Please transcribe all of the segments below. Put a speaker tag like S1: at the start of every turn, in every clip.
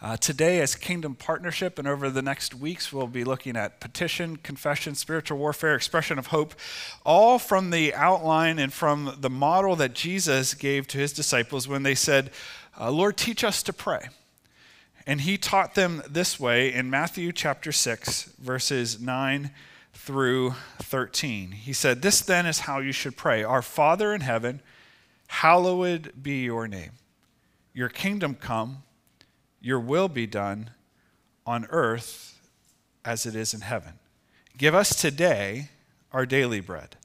S1: Uh, today, as Kingdom Partnership, and over the next weeks, we'll be looking at petition, confession, spiritual warfare, expression of hope, all from the outline and from the model that Jesus gave to his disciples when they said, uh, Lord, teach us to pray. And he taught them this way in Matthew chapter 6, verses 9 through 13. He said, This then is how you should pray Our Father in heaven, hallowed be your name. Your kingdom come, your will be done on earth as it is in heaven. Give us today our daily bread.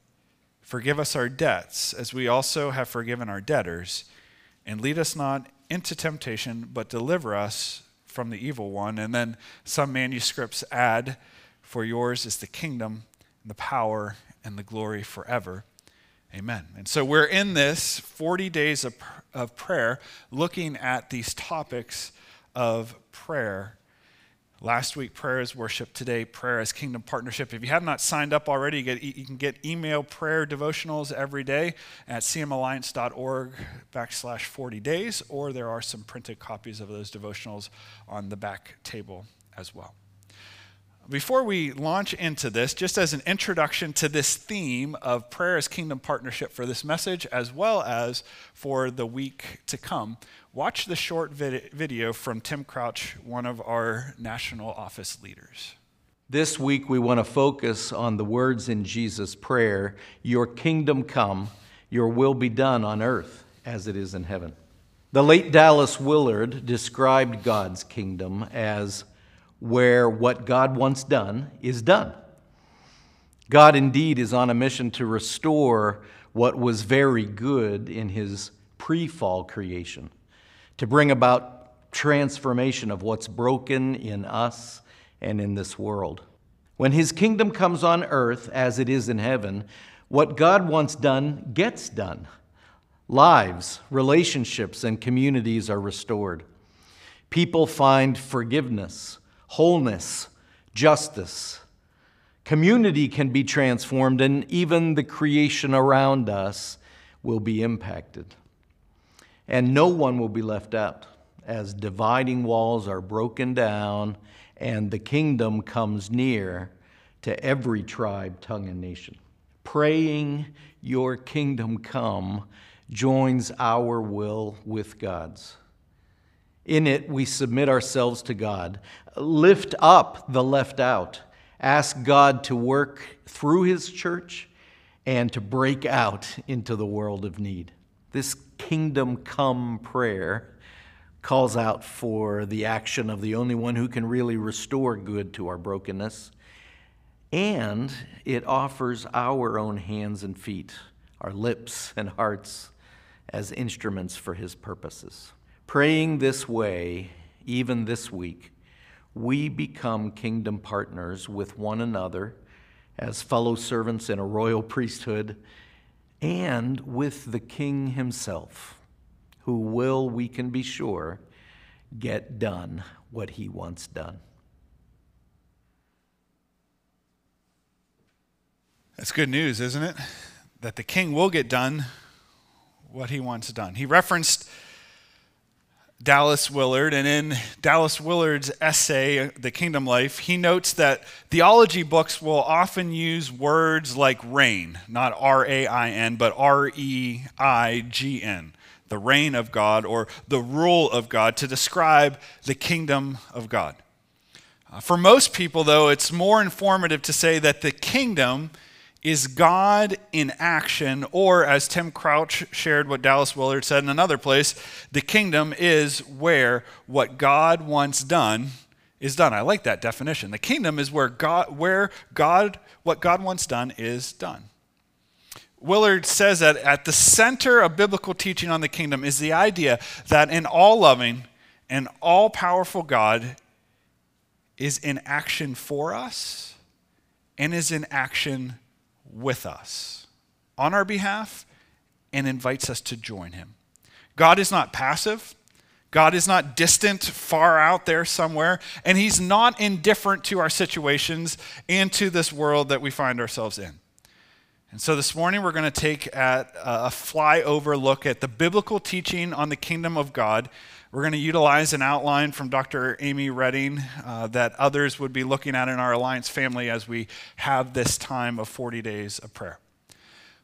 S1: Forgive us our debts, as we also have forgiven our debtors. And lead us not into temptation, but deliver us from the evil one. And then some manuscripts add, For yours is the kingdom, and the power, and the glory forever. Amen. And so we're in this 40 days of, of prayer, looking at these topics of prayer Last week, prayer is worship. Today, prayer is kingdom partnership. If you have not signed up already, you, get, you can get email prayer devotionals every day at cmalliance.org backslash 40 days, or there are some printed copies of those devotionals on the back table as well. Before we launch into this, just as an introduction to this theme of prayer as kingdom partnership for this message, as well as for the week to come, watch the short vid- video from Tim Crouch, one of our national office leaders.
S2: This week, we want to focus on the words in Jesus' prayer Your kingdom come, your will be done on earth as it is in heaven. The late Dallas Willard described God's kingdom as where what God wants done is done. God indeed is on a mission to restore what was very good in his pre fall creation, to bring about transformation of what's broken in us and in this world. When his kingdom comes on earth as it is in heaven, what God wants done gets done. Lives, relationships, and communities are restored. People find forgiveness wholeness, justice. Community can be transformed, and even the creation around us will be impacted. And no one will be left out as dividing walls are broken down and the kingdom comes near to every tribe, tongue, and nation. Praying, Your kingdom come, joins our will with God's. In it, we submit ourselves to God, lift up the left out, ask God to work through His church and to break out into the world of need. This kingdom come prayer calls out for the action of the only one who can really restore good to our brokenness. And it offers our own hands and feet, our lips and hearts, as instruments for his purposes. Praying this way, even this week, we become kingdom partners with one another as fellow servants in a royal priesthood and with the king himself, who will, we can be sure, get done what he wants done.
S1: That's good news, isn't it? That the king will get done what he wants done. He referenced Dallas Willard, and in Dallas Willard's essay, The Kingdom Life, he notes that theology books will often use words like reign, not R A I N, but R E I G N, the reign of God or the rule of God, to describe the kingdom of God. Uh, for most people, though, it's more informative to say that the kingdom is God in action, or as Tim Crouch shared what Dallas Willard said in another place, the kingdom is where what God wants done is done. I like that definition. The kingdom is where God where God what God wants done is done. Willard says that at the center of biblical teaching on the kingdom is the idea that an all loving and all powerful God is in action for us and is in action with us on our behalf and invites us to join him. God is not passive. God is not distant, far out there somewhere, and He's not indifferent to our situations and to this world that we find ourselves in. And so this morning we're going to take a flyover look at the biblical teaching on the kingdom of God We're going to utilize an outline from Dr. Amy Redding uh, that others would be looking at in our Alliance family as we have this time of 40 days of prayer.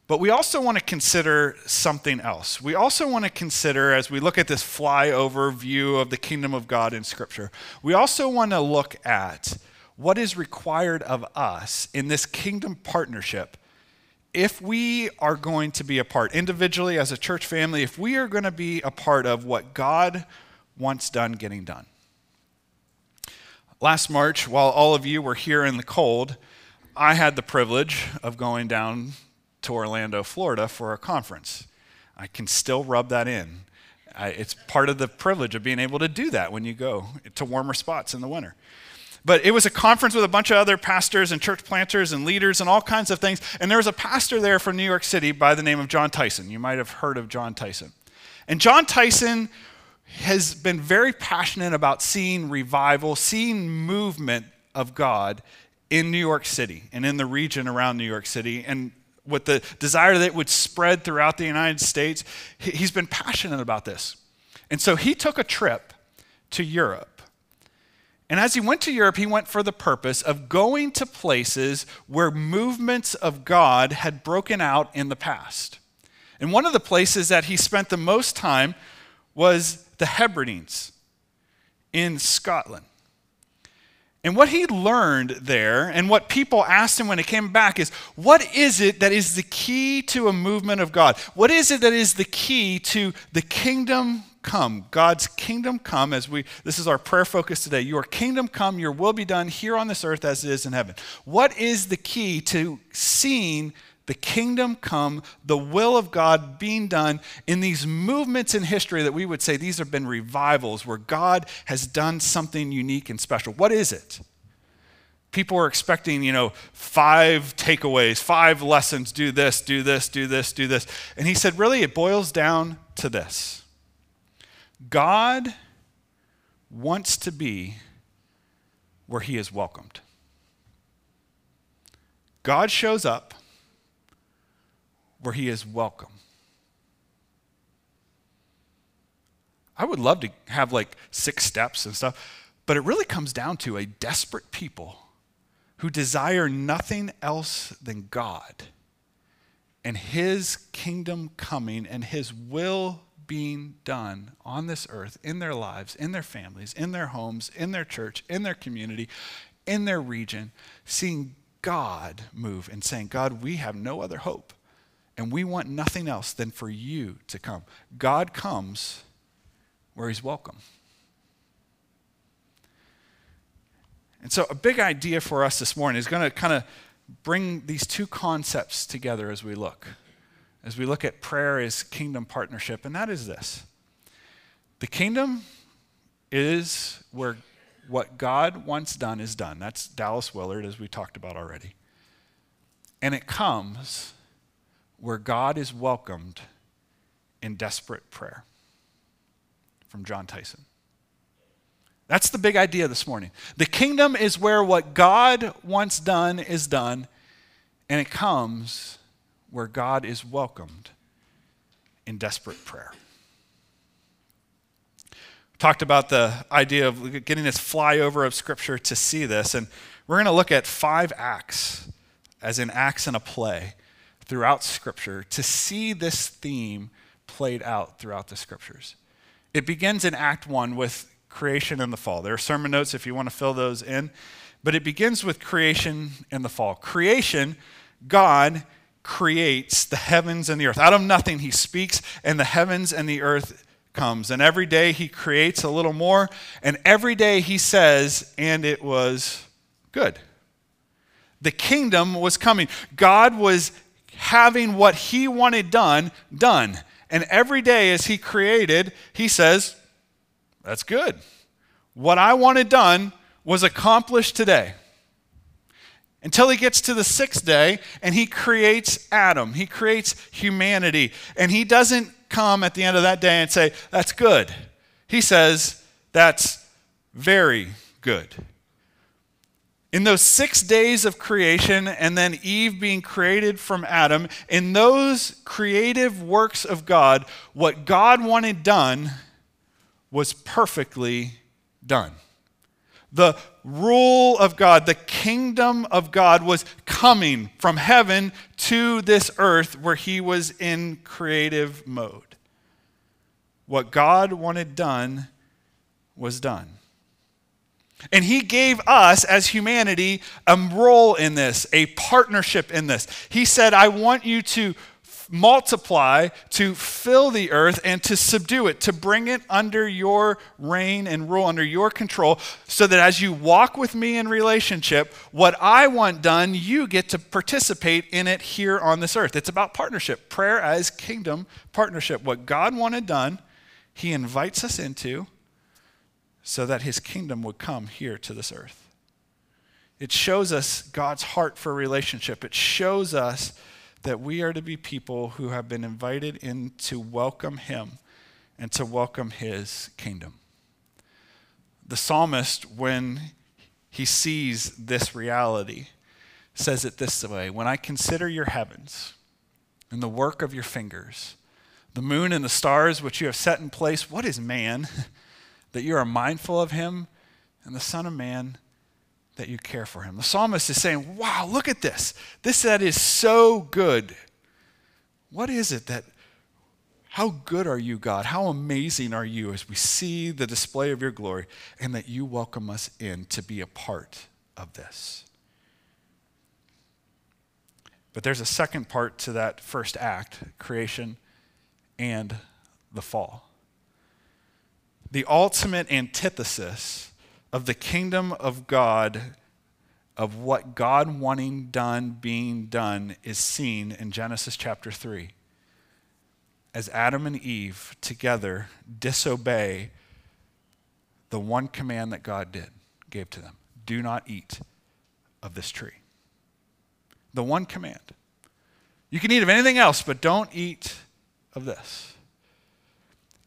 S1: But we also want to consider something else. We also want to consider, as we look at this flyover view of the kingdom of God in Scripture, we also want to look at what is required of us in this kingdom partnership if we are going to be a part, individually as a church family, if we are going to be a part of what God wants done getting done. Last March, while all of you were here in the cold, I had the privilege of going down to Orlando, Florida for a conference. I can still rub that in. I, it's part of the privilege of being able to do that when you go to warmer spots in the winter. But it was a conference with a bunch of other pastors and church planters and leaders and all kinds of things. And there was a pastor there from New York City by the name of Jon Tyson. You might have heard of Jon Tyson. And Jon Tyson has been very passionate about seeing revival, seeing movement of God in New York City and in the region around New York City. And with the desire that it would spread throughout the United States, he's been passionate about this. And so he took a trip to Europe and as he went to Europe, he went for the purpose of going to places where movements of God had broken out in the past. And one of the places that he spent the most time was the Hebrides in Scotland. And what he learned there, and what people asked him when he came back, is what is it that is the key to a movement of God? What is it that is the key to the kingdom come. God's kingdom come as we this is our prayer focus today. Your kingdom come, your will be done here on this earth as it is in heaven. What is the key to seeing the kingdom come, the will of God being done in these movements in history that we would say these have been revivals where God has done something unique and special? What is it? People are expecting, you know, five takeaways, five lessons, do this, do this, do this, do this. And he said, really, it boils down to this God wants to be where he is welcomed. God shows up where he is welcome. I would love to have like six steps and stuff, but it really comes down to a desperate people who desire nothing else than God and his kingdom coming and his will being done on this earth in their lives, in their families, in their homes, in their church, in their community, in their region, seeing God move and saying, God, we have no other hope. And we want nothing else than for you to come. God comes where he's welcome. And so, a big idea for us this morning is going to kind of bring these two concepts together as we look as we look at prayer as kingdom partnership, and that is this the kingdom is where what God wants done is done. That's Dallas Willard, as we talked about already. And it comes where God is welcomed in desperate prayer. From Jon Tyson. That's the big idea this morning. The kingdom is where what God wants done is done, and it comes where God is welcomed in desperate prayer. We talked about the idea of getting this flyover of Scripture to see this, and we're going to look at five acts, as in acts in a play, throughout Scripture to see this theme played out throughout the Scriptures. It begins in Act 1 with creation and the fall. There are sermon notes if you want to fill those in, but it begins with creation and the fall. Creation, God creates the heavens and the earth. Out of nothing, he speaks, and the heavens and the earth comes. And every day he creates a little more, and every day he says, and it was good. The kingdom was coming. God was having what he wanted done, done. And every day as he created, he says, that's good. What I wanted done was accomplished today until he gets to the sixth day and he creates Adam. He creates humanity. And he doesn't come at the end of that day and say, That's good. He says, That's very good. In those six days of creation, and then Eve being created from Adam, in those creative works of God, what God wanted done was perfectly done. The rule of God, the kingdom of God was coming from heaven to this earth where he was in creative mode. What God wanted done was done. And he gave us as humanity a role in this, a partnership in this. He said, I want you to multiply, to fill the earth, and to subdue it, to bring it under your reign and rule, under your control, so that as you walk with me in relationship, what I want done, you get to participate in it here on this earth. It's about partnership, prayer as kingdom partnership. What God wanted done, He invites us into so that His kingdom would come here to this earth. It shows us God's heart for relationship. It shows us that we are to be people who have been invited in to welcome him and to welcome his kingdom. The psalmist, when he sees this reality, says it this way When I consider your heavens and the work of your fingers, the moon and the stars which you have set in place, what is man that you are mindful of him, and the Son of Man that you care for him. The psalmist is saying, Wow, look at this. This that is so good. What is it that, how good are you, God? How amazing are you as we see the display of your glory and that you welcome us in to be a part of this? But there's a second part to that first act creation and the fall. The ultimate antithesis of the kingdom of God, of what God wanting done, being done, is seen in Genesis chapter 3. As Adam and Eve together disobey the one command that God did, gave to them do not eat of this tree. The one command. You can eat of anything else, but don't eat of this.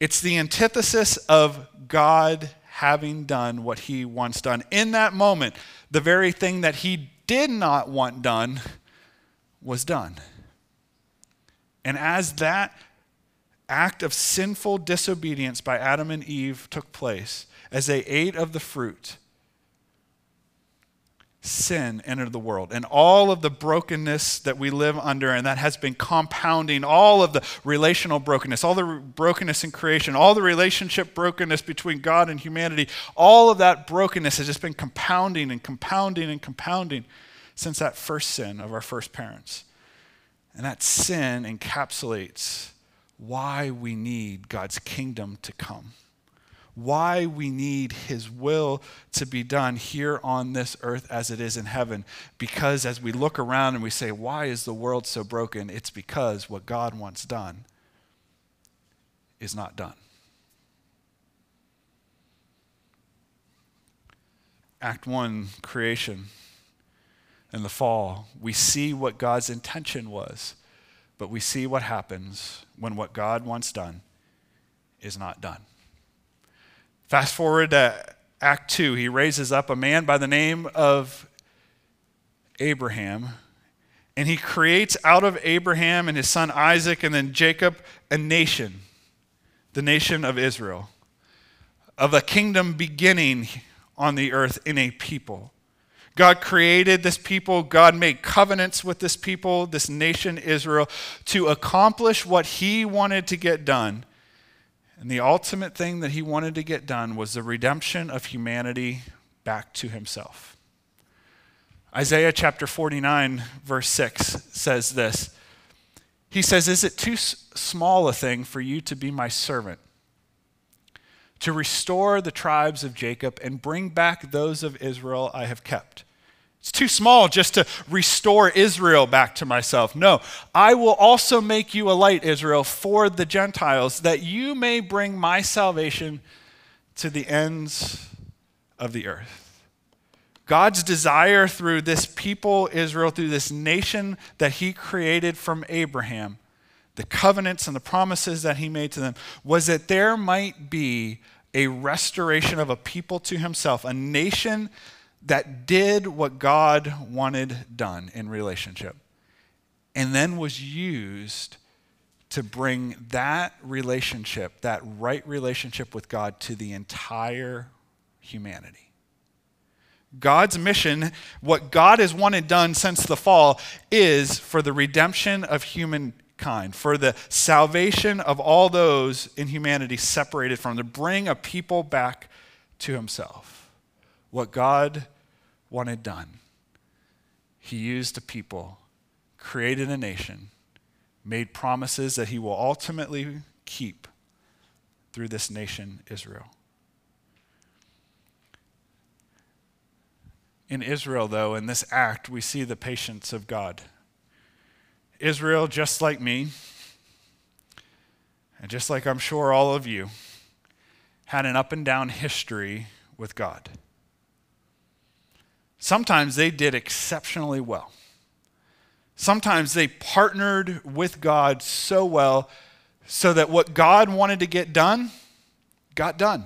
S1: It's the antithesis of God having done what he wants done. In that moment, the very thing that he did not want done was done. And as that act of sinful disobedience by Adam and Eve took place, as they ate of the fruit, sin entered the world. And all of the brokenness that we live under and that has been compounding all of the relational brokenness all the brokenness in creation all the relationship brokenness between god and humanity all of that brokenness has just been compounding and compounding and compounding since that first sin of our first parents. And that sin encapsulates why we need god's kingdom to come why we need His will to be done here on this earth as it is in heaven. Because as we look around and we say, Why is the world so broken? It's because what God wants done is not done. Act 1, creation and the fall, we see what God's intention was, but we see what happens when what God wants done is not done. Fast forward to Act 2. He raises up a man by the name of Abraham, and he creates out of Abraham and his son Isaac and then Jacob a nation, the nation of Israel, of a kingdom beginning on the earth in a people. God created this people. God made covenants with this people, this nation, Israel, to accomplish what he wanted to get done and the ultimate thing that he wanted to get done was the redemption of humanity back to himself. Isaiah chapter 49, verse 6 says this He says, Is it too small a thing for you to be my servant? To restore the tribes of Jacob and bring back those of Israel I have kept. It's too small just to restore Israel back to myself. No, I will also make you a light, Israel, for the Gentiles, that you may bring my salvation to the ends of the earth. God's desire through this people, Israel, through this nation that he created from Abraham, the covenants and the promises that he made to them, was that there might be a restoration of a people to himself, a nation that did what God wanted done in relationship and then was used to bring that relationship, that right relationship with God, to the entire humanity. God's mission, what God has wanted done since the fall, is for the redemption of humankind, for the salvation of all those in humanity separated from, to bring a people back to himself. What God wanted done, he used a people, created a nation, made promises that he will ultimately keep through this nation, Israel. In Israel, though, in this act, we see the patience of God. Israel, just like me, and just like I'm sure all of you, had an up and down history with God. Sometimes they did exceptionally well. Sometimes they partnered with God so well so that what God wanted to get done got done.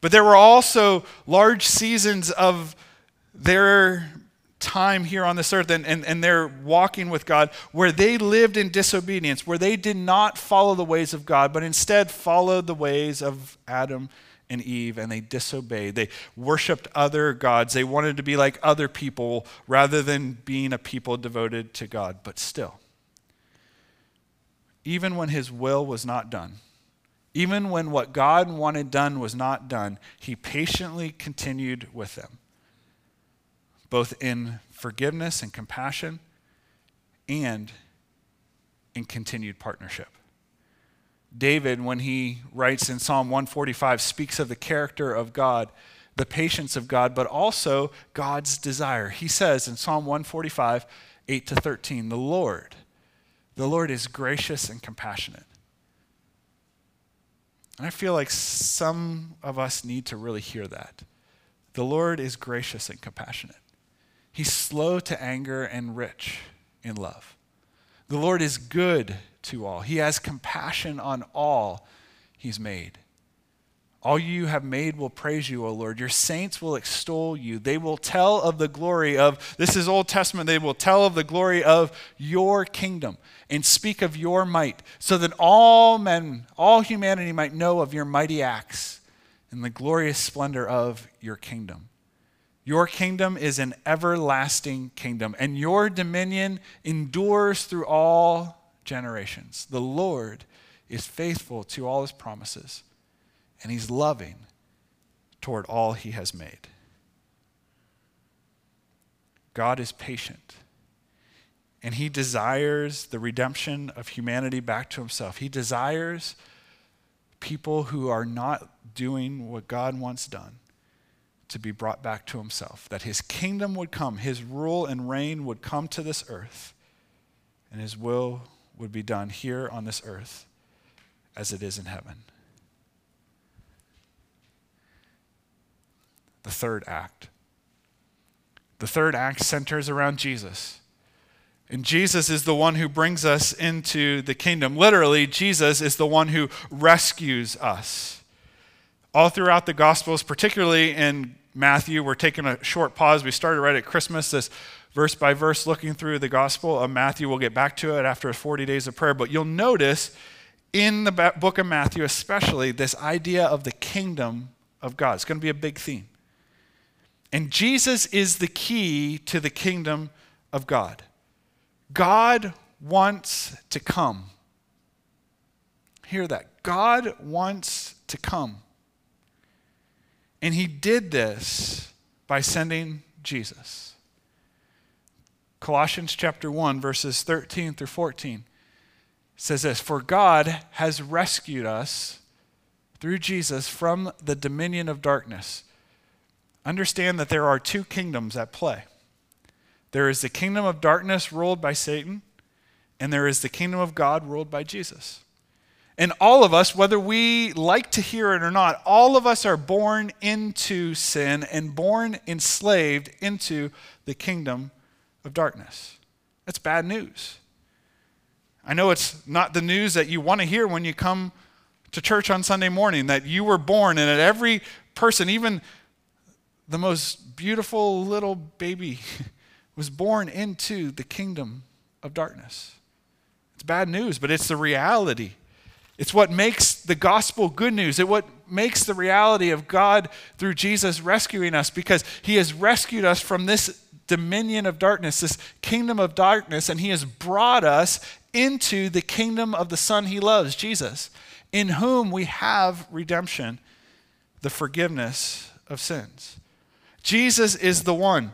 S1: But there were also large seasons of their time here on this earth and, and, and they're walking with God where they lived in disobedience, where they did not follow the ways of God, but instead followed the ways of Adam and Eve and they disobeyed. They worshiped other gods. They wanted to be like other people rather than being a people devoted to God. But still, even when his will was not done, even when what God wanted done was not done, he patiently continued with them, both in forgiveness and compassion and in continued partnership. David, when he writes in Psalm 145, speaks of the character of God, the patience of God, but also God's desire. He says in Psalm 145, 8 to 13, the Lord, the Lord is gracious and compassionate. And I feel like some of us need to really hear that. The Lord is gracious and compassionate. He's slow to anger and rich in love. The Lord is good to all. He has compassion on all he's made. All you have made will praise you, O Lord. Your saints will extol you. They will tell of the glory of, this is Old Testament, they will tell of the glory of your kingdom and speak of your might, so that all men, all humanity might know of your mighty acts and the glorious splendor of your kingdom. Your kingdom is an everlasting kingdom, and your dominion endures through all generations. The Lord is faithful to all his promises, and he's loving toward all he has made. God is patient, and he desires the redemption of humanity back to himself. He desires people who are not doing what God wants done to be brought back to himself, that his kingdom would come, his rule and reign would come to this earth, and his will would be done here on this earth as it is in heaven. The third act. The third act centers around Jesus. And Jesus is the one who brings us into the kingdom. Literally, Jesus is the one who rescues us. All throughout the Gospels, particularly in Matthew, we're taking a short pause. We started right at Christmas, this verse by verse looking through the Gospel of Matthew. We'll get back to it after 40 days of prayer. But you'll notice in the book of Matthew, especially, this idea of the kingdom of God. It's going to be a big theme. And Jesus is the key to the kingdom of God. God wants to come. Hear that. God wants to come. And he did this by sending Jesus. Colossians chapter 1, verses 13 through 14 says this For God has rescued us through Jesus from the dominion of darkness. Understand that there are two kingdoms at play there is the kingdom of darkness ruled by Satan, and there is the kingdom of God ruled by Jesus. And all of us, whether we like to hear it or not, all of us are born into sin and born enslaved into the kingdom of darkness. That's bad news. I know it's not the news that you want to hear when you come to church on Sunday morning, that you were born and that every person, even the most beautiful little baby, was born into the kingdom of darkness. It's bad news, but it's the reality. It's what makes the gospel good news. It what makes the reality of God through Jesus rescuing us because he has rescued us from this dominion of darkness, this kingdom of darkness, and he has brought us into the kingdom of the Son he loves, Jesus, in whom we have redemption, the forgiveness of sins. Jesus is the one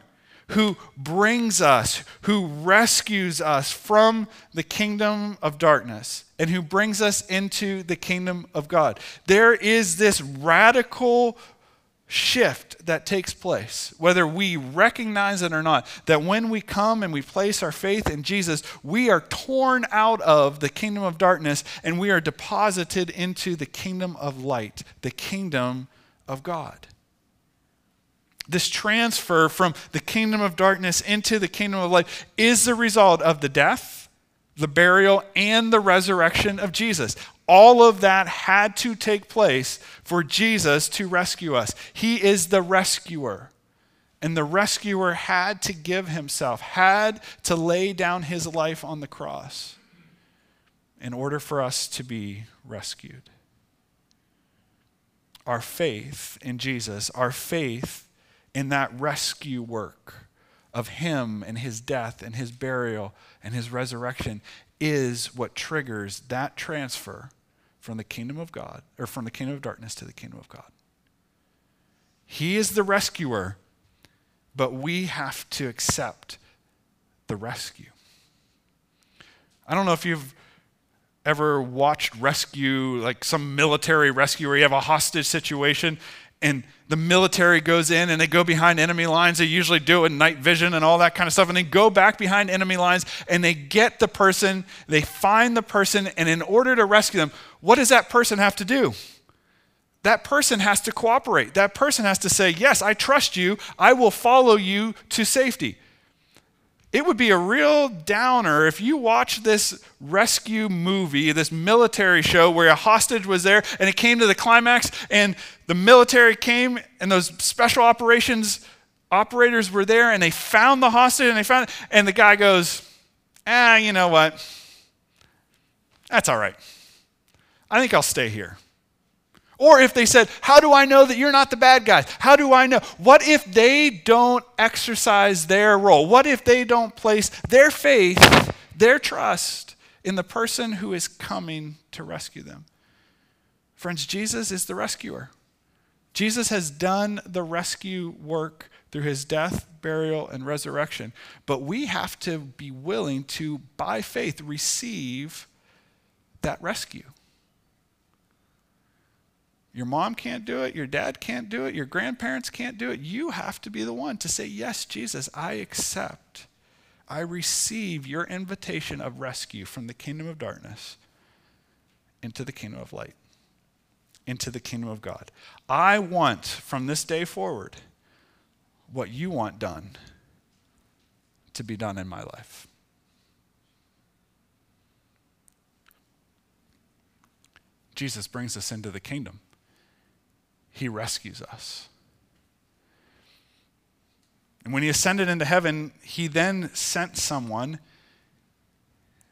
S1: who brings us, who rescues us from the kingdom of darkness, and who brings us into the kingdom of God. There is this radical shift that takes place, whether we recognize it or not, that when we come and we place our faith in Jesus, we are torn out of the kingdom of darkness and we are deposited into the kingdom of light, the kingdom of God. This transfer from the kingdom of darkness into the kingdom of light is the result of the death, the burial, and the resurrection of Jesus. All of that had to take place for Jesus to rescue us. He is the rescuer. And the rescuer had to give himself, had to lay down his life on the cross in order for us to be rescued. Our faith in Jesus, our faith in that rescue work of him and his death and his burial and his resurrection is what triggers that transfer from the kingdom of God or from the kingdom of darkness to the kingdom of God. He is the rescuer, but we have to accept the rescue. I don't know if you've ever watched rescue, like some military rescue where you have a hostage situation and the military goes in and they go behind enemy lines. They usually do it in night vision and all that kind of stuff. And they go back behind enemy lines and they get the person, they find the person, and in order to rescue them, what does that person have to do? That person has to cooperate. That person has to say, Yes, I trust you. I will follow you to safety. It would be a real downer if you watch this rescue movie, this military show where a hostage was there and it came to the climax and the military came and those special operations operators were there and they found the hostage and they found it, and the guy goes, "Ah, you know what? That's all right. I think I'll stay here." Or if they said, How do I know that you're not the bad guys? How do I know? What if they don't exercise their role? What if they don't place their faith, their trust in the person who is coming to rescue them? Friends, Jesus is the rescuer. Jesus has done the rescue work through his death, burial, and resurrection. But we have to be willing to, by faith, receive that rescue. Your mom can't do it. Your dad can't do it. Your grandparents can't do it. You have to be the one to say, Yes, Jesus, I accept. I receive your invitation of rescue from the kingdom of darkness into the kingdom of light, into the kingdom of God. I want from this day forward what you want done to be done in my life. Jesus brings us into the kingdom he rescues us. And when he ascended into heaven, he then sent someone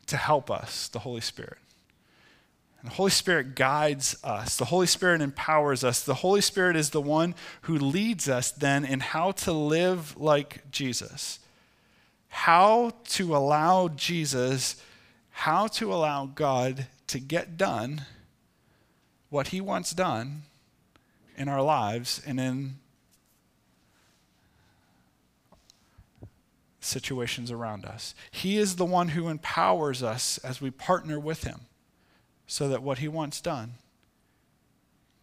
S1: to help us, the Holy Spirit. And the Holy Spirit guides us. The Holy Spirit empowers us. The Holy Spirit is the one who leads us then in how to live like Jesus. How to allow Jesus, how to allow God to get done what he wants done in our lives and in situations around us. He is the one who empowers us as we partner with Him so that what He wants done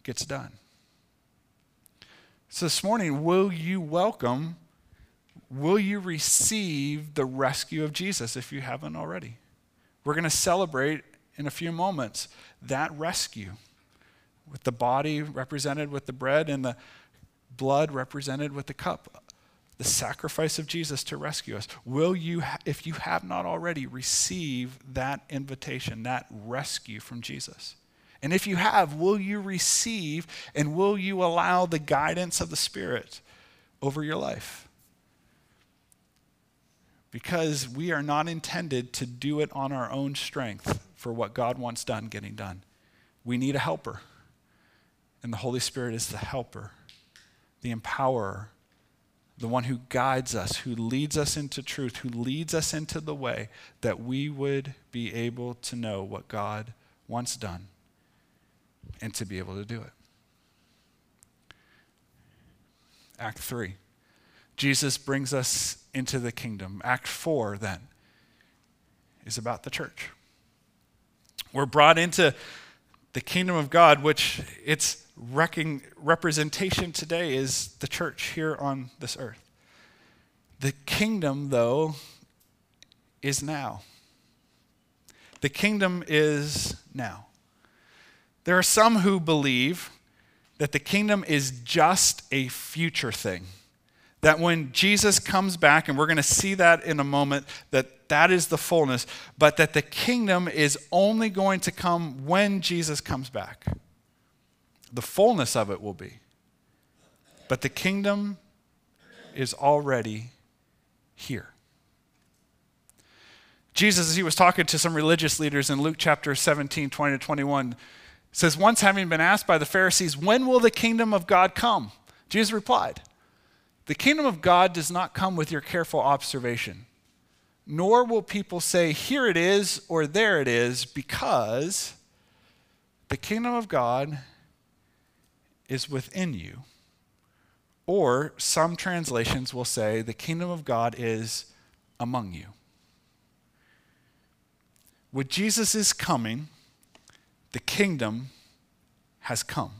S1: gets done. So this morning, will you welcome, will you receive the rescue of Jesus if you haven't already? We're going to celebrate in a few moments that rescue with the body represented with the bread and the blood represented with the cup. The sacrifice of Jesus to rescue us. Will you, if you have not already, receive that invitation, that rescue from Jesus? And if you have, will you receive and will you allow the guidance of the Spirit over your life? because we are not intended to do it on our own strength for what God wants done getting done. We need a helper. And the Holy Spirit is the helper, the empowerer, the one who guides us, who leads us into truth, who leads us into the way that we would be able to know what God wants done and to be able to do it. Act 3. Jesus brings us into the kingdom. Act 4, then, is about the church. We're brought into the kingdom of God, which its representation today is the church here on this earth. The kingdom, though, is now. The kingdom is now. There are some who believe that the kingdom is just a future thing. That when Jesus comes back, and we're going to see that in a moment, that that is the fullness, but that the kingdom is only going to come when Jesus comes back. The fullness of it will be. But the kingdom is already here. Jesus, as he was talking to some religious leaders in Luke chapter 17, 20 to 21, says, Once having been asked by the Pharisees, When will the kingdom of God come? Jesus replied, The kingdom of God does not come with your careful observation, nor will people say, Here it is or there it is, because the kingdom of God is within you. Or some translations will say, The kingdom of God is among you. With Jesus' is coming, the kingdom has come.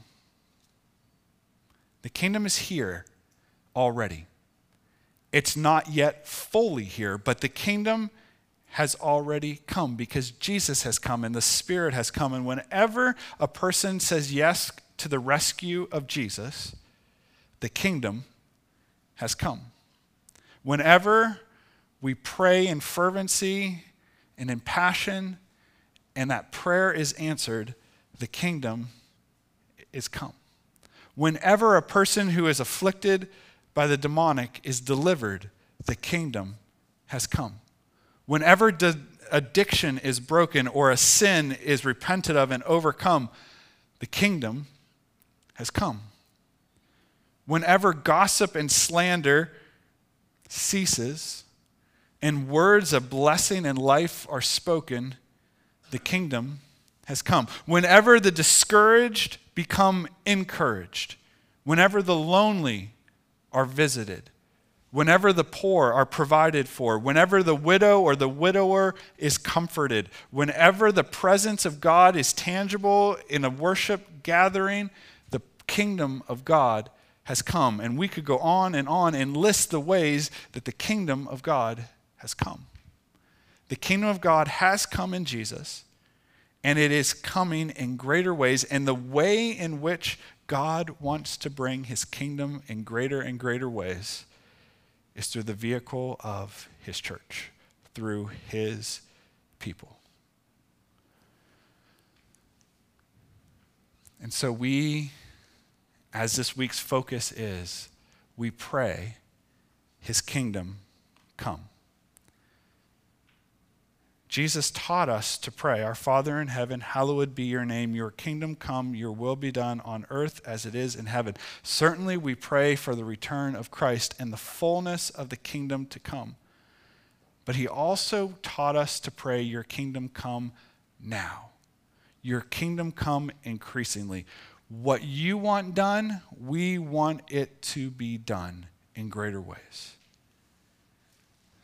S1: The kingdom is here already. It's not yet fully here, but the kingdom has already come because Jesus has come and the Spirit has come. And whenever a person says yes to the rescue of Jesus, the kingdom has come. Whenever we pray in fervency and in passion and that prayer is answered, the kingdom is come. Whenever a person who is afflicted by the demonic is delivered, the kingdom has come. Whenever de- addiction is broken or a sin is repented of and overcome, the kingdom has come. Whenever gossip and slander ceases and words of blessing and life are spoken, the kingdom has come. Whenever the discouraged become encouraged, whenever the lonely are visited, whenever the poor are provided for, whenever the widow or the widower is comforted, whenever the presence of God is tangible in a worship gathering, the kingdom of God has come. And we could go on and on and list the ways that the kingdom of God has come. The kingdom of God has come in Jesus, and it is coming in greater ways. And the way in which God wants to bring his kingdom in greater and greater ways is through the vehicle of his church, through his people. And so we, as this week's focus is, we pray his kingdom come. Jesus taught us to pray, Our Father in heaven, hallowed be your name. Your kingdom come, your will be done on earth as it is in heaven. Certainly, we pray for the return of Christ and the fullness of the kingdom to come. But he also taught us to pray, Your kingdom come now. Your kingdom come increasingly. What you want done, we want it to be done in greater ways.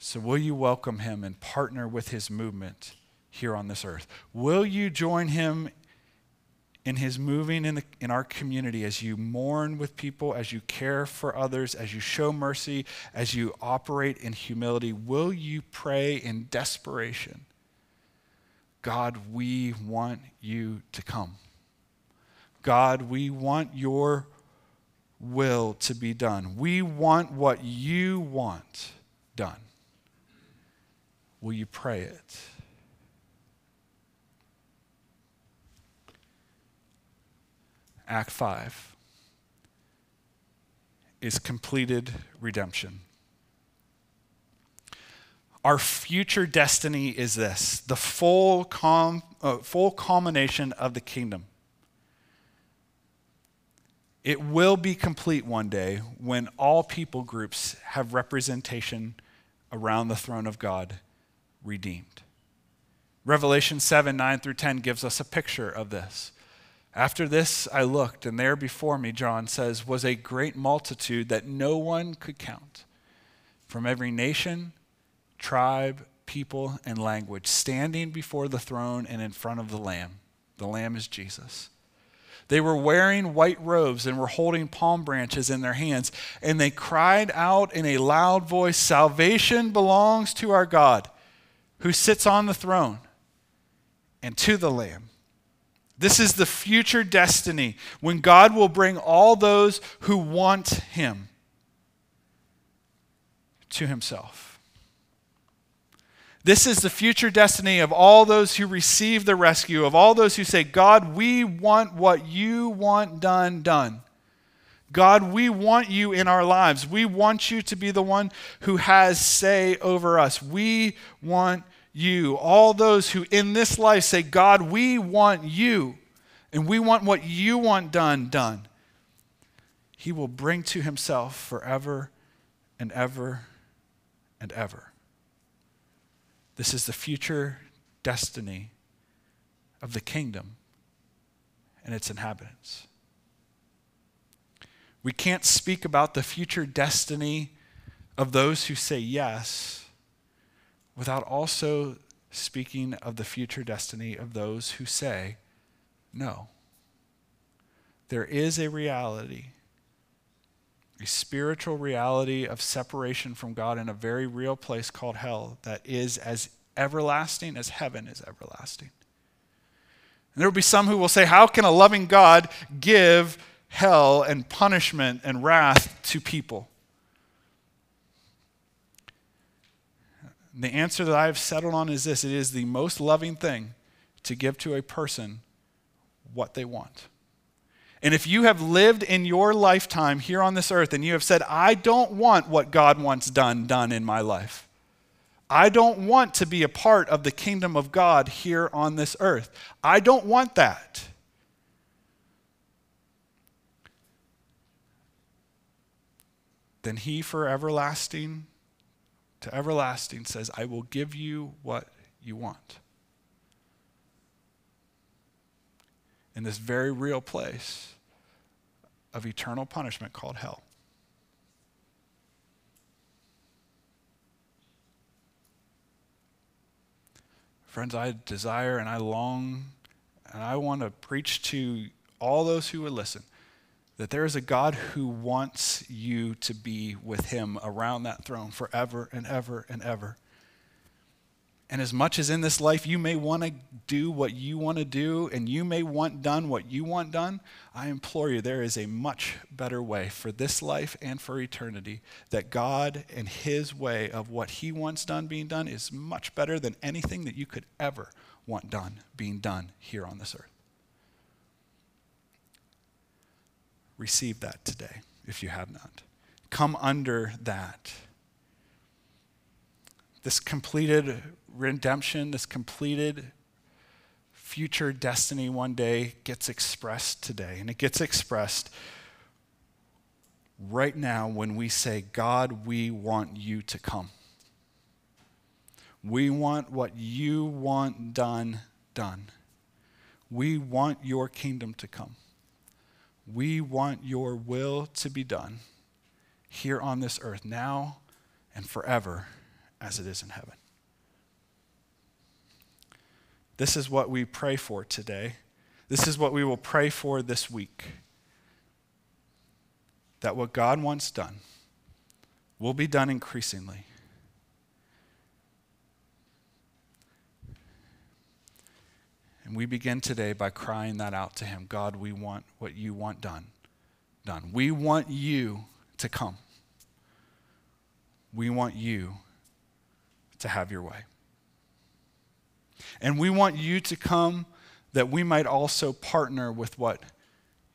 S1: So, will you welcome him and partner with his movement here on this earth? Will you join him in his moving in, the, in our community as you mourn with people, as you care for others, as you show mercy, as you operate in humility? Will you pray in desperation? God, we want you to come. God, we want your will to be done. We want what you want done. Will you pray it? Act 5 is completed redemption. Our future destiny is this the full, com, uh, full culmination of the kingdom. It will be complete one day when all people groups have representation around the throne of God redeemed. Revelation 7 9 through 10 gives us a picture of this. After this, I looked, and there before me, John says, was a great multitude that no one could count from every nation, tribe, people, and language, standing before the throne and in front of the Lamb. The Lamb is Jesus. They were wearing white robes and were holding palm branches in their hands, and they cried out in a loud voice Salvation belongs to our God, who sits on the throne, and to the Lamb. This is the future destiny when God will bring all those who want Him to Himself. This is the future destiny of all those who receive the rescue, of all those who say, God, we want what you want done, done. God, we want you in our lives. We want you to be the one who has say over us. We want you. All those who in this life say, God, we want you, and we want what you want done, done. He will bring to himself forever and ever and ever. This is the future destiny of the kingdom and its inhabitants. We can't speak about the future destiny of those who say yes without also speaking of the future destiny of those who say no. There is a reality, a spiritual reality of separation from God in a very real place called hell that is as everlasting as heaven is everlasting. And there will be some who will say, How can a loving God give hell and punishment and wrath to people? The answer that I have settled on is this it is the most loving thing to give to a person what they want. And if you have lived in your lifetime here on this earth and you have said, I don't want what God wants done, done in my life, I don't want to be a part of the kingdom of God here on this earth, I don't want that. Then he for everlasting to everlasting says, I will give you what you want. In this very real place of eternal punishment called hell. Friends, I desire and I long and I want to preach to all those who would listen that there is a God who wants you to be with him around that throne forever and ever and ever. And as much as in this life you may want to do what you want to do and you may want done what you want done, I implore you, there is a much better way for this life and for eternity. That God and His way of what He wants done being done is much better than anything that you could ever want done being done here on this earth. Receive that today if you have not. Come under that. This completed redemption, this completed future destiny one day gets expressed today. And it gets expressed right now when we say, God, we want you to come. We want what you want done, done. We want your kingdom to come. We want your will to be done here on this earth, now and forever, as it is in heaven. This is what we pray for today. This is what we will pray for this week. That what God wants done will be done increasingly. And we begin today by crying that out to Him God, we want what you want done. Done. We want you to come. We want you to have your way. And we want you to come that we might also partner with what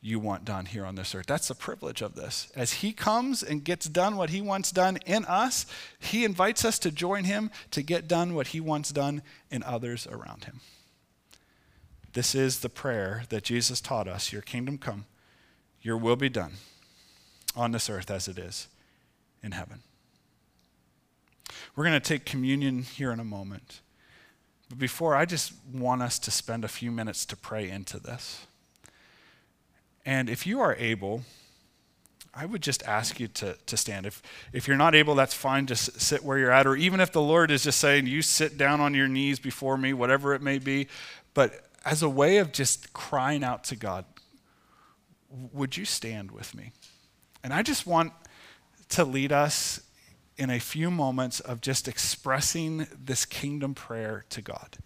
S1: you want done here on this earth. That's the privilege of this. As He comes and gets done what He wants done in us, He invites us to join Him to get done what He wants done in others around Him. This is the prayer that Jesus taught us Your kingdom come, Your will be done on this earth as it is in heaven. We're going to take communion here in a moment. But before, I just want us to spend a few minutes to pray into this. And if you are able, I would just ask you to, to stand. If, if you're not able, that's fine. Just sit where you're at. Or even if the Lord is just saying, you sit down on your knees before me, whatever it may be. But as a way of just crying out to God, would you stand with me? And I just want to lead us in a few moments of just expressing this kingdom prayer to God.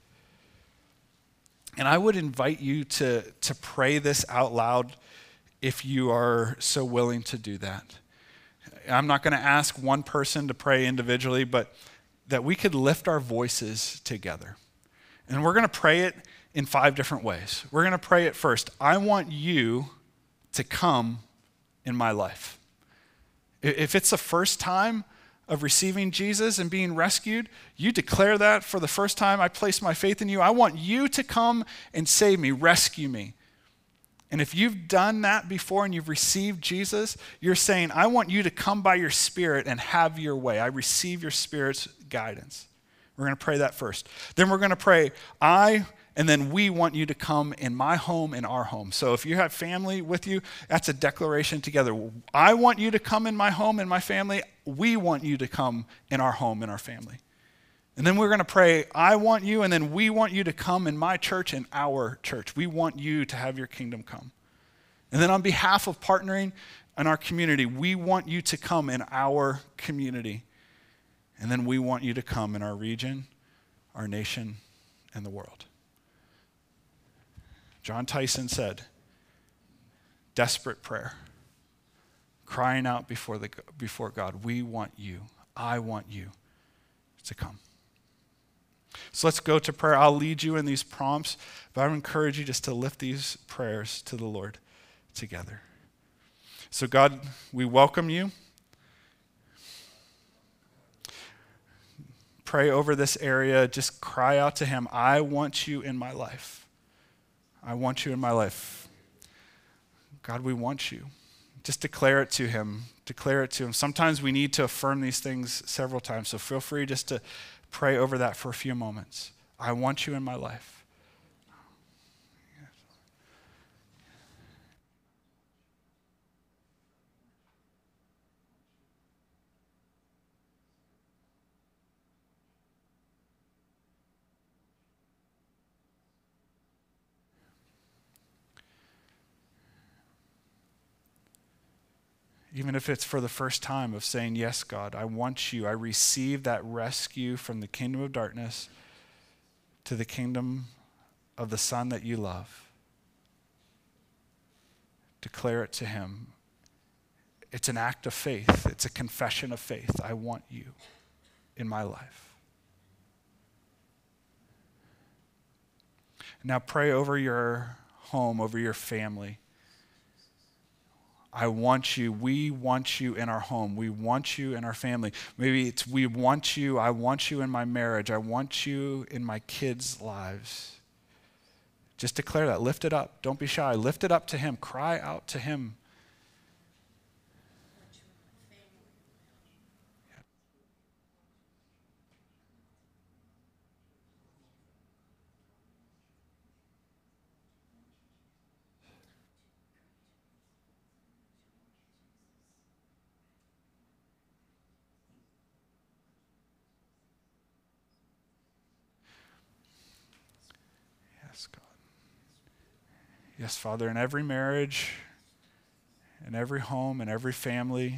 S1: And I would invite you to, to pray this out loud if you are so willing to do that. I'm not going to ask one person to pray individually, but that we could lift our voices together. And we're going to pray it in five different ways. We're going to pray it first I want you to come in my life. If it's the first time, of receiving Jesus and being rescued, you declare that for the first time, I place my faith in you. I want you to come and save me, rescue me. And if you've done that before and you've received Jesus, you're saying, I want you to come by your Spirit and have your way. I receive your Spirit's guidance. We're going to pray that first. Then we're going to pray, I and then we want you to come in my home, in our home. So if you have family with you, that's a declaration together. I want you to come in my home, in my family. We want you to come in our home, in our family. And then we're going to pray, I want you, and then we want you to come in my church, in our church. We want you to have your kingdom come. And then on behalf of partnering in our community, we want you to come in our community. And then we want you to come in our region, our nation, and the world. Jon Tyson said, desperate prayer, crying out before, the, before God, we want you, I want you to come. So let's go to prayer. I'll lead you in these prompts, but I would encourage you just to lift these prayers to the Lord together. So, God, we welcome you. Pray over this area. Just cry out to Him I want you in my life. I want you in my life. God, we want you. Just declare it to Him. Declare it to Him. Sometimes we need to affirm these things several times, so feel free just to pray over that for a few moments. I want you in my life. Even if it's for the first time, of saying, Yes, God, I want you. I receive that rescue from the kingdom of darkness to the kingdom of the Son that you love. Declare it to Him. It's an act of faith, it's a confession of faith. I want you in my life. Now pray over your home, over your family. I want you. We want you in our home. We want you in our family. Maybe it's we want you. I want you in my marriage. I want you in my kids' lives. Just declare that. Lift it up. Don't be shy. Lift it up to Him. Cry out to Him. Yes, Father, in every marriage, in every home, in every family,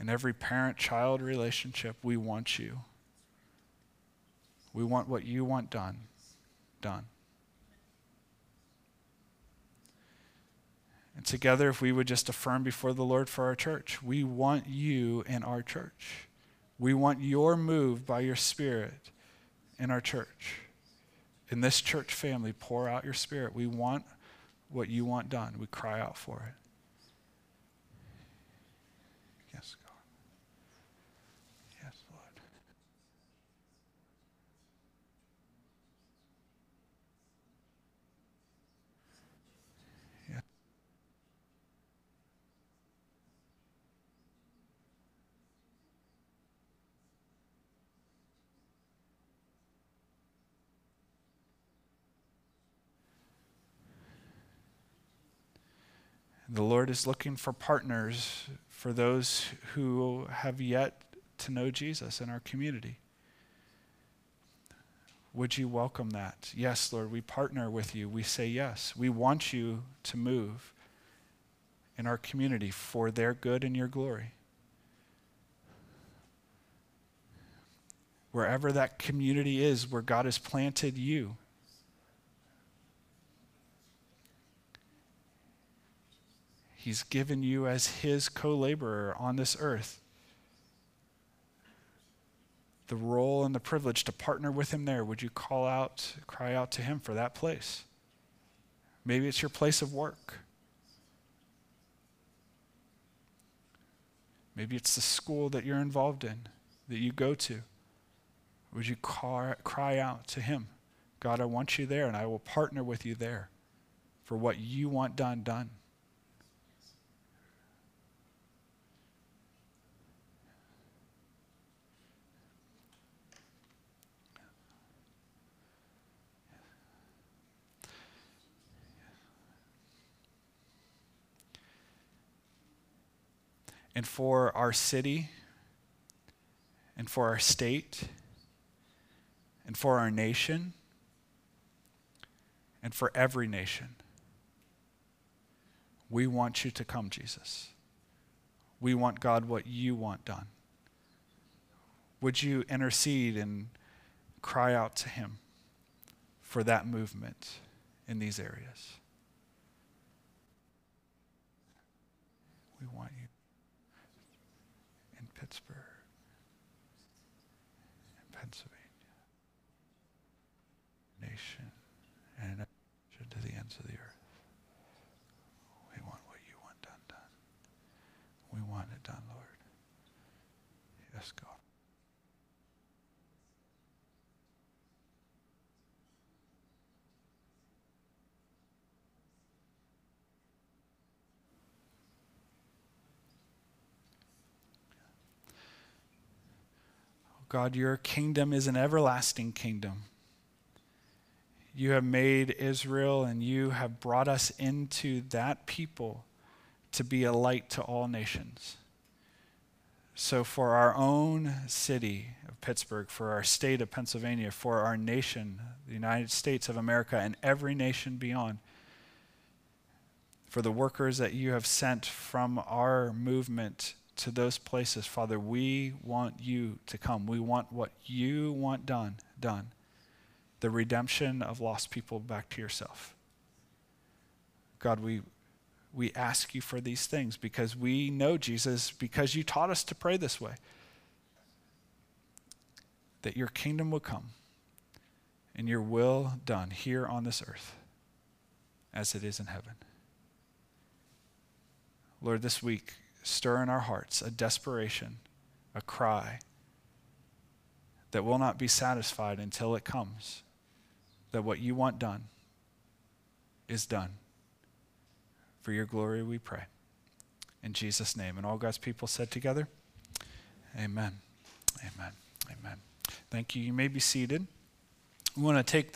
S1: in every parent child relationship, we want you. We want what you want done, done. And together, if we would just affirm before the Lord for our church, we want you in our church. We want your move by your Spirit in our church. in this church family, pour out your spirit. We want what you want done. We cry out for it. Yes, God. Yes, Lord. Yeah. The Lord is looking for partners for those who have yet to know Jesus in our community. Would you welcome that? Yes, Lord, we partner with you. We say yes. We want you to move in our community for their good and your glory. Wherever that community is where God has planted you, He's given you as His co laborer on this earth the role and the privilege to partner with Him there. Would you call out, cry out to Him for that place? Maybe it's your place of work. Maybe it's the school that you're involved in, that you go to. Would you cry, cry out to Him? God, I want you there, and I will partner with you there for what you want done, done. And for our city and for our state and for our nation and for every nation. We want you to come, Jesus. We want, God, what you want done. Would you intercede and cry out to Him for that movement in these areas? We want you. Pittsburgh, and Pennsylvania, nation, and to the ends of the earth. We want what you want done, done. We want it done, Lord. Yes, God. God, your kingdom is an everlasting kingdom. You have made Israel and you have brought us into that people to be a light to all nations. So, for our own city of Pittsburgh, for our state of Pennsylvania, for our nation, the United States of America, and every nation beyond, for the workers that you have sent from our movement to those places, Father, we want you to come. We want what you want done, done. The redemption of lost people back to yourself. God, we, we ask you for these things because we know, Jesus, because you taught us to pray this way, that your kingdom would come and your will done here on this earth as it is in heaven. Lord, this week, stir in our hearts a desperation, a cry that will not be satisfied until it comes, that what you want done is done. For your glory we pray. In Jesus' name. And all God's people said together, Amen. Amen. Amen. Thank you. You may be seated. We want to take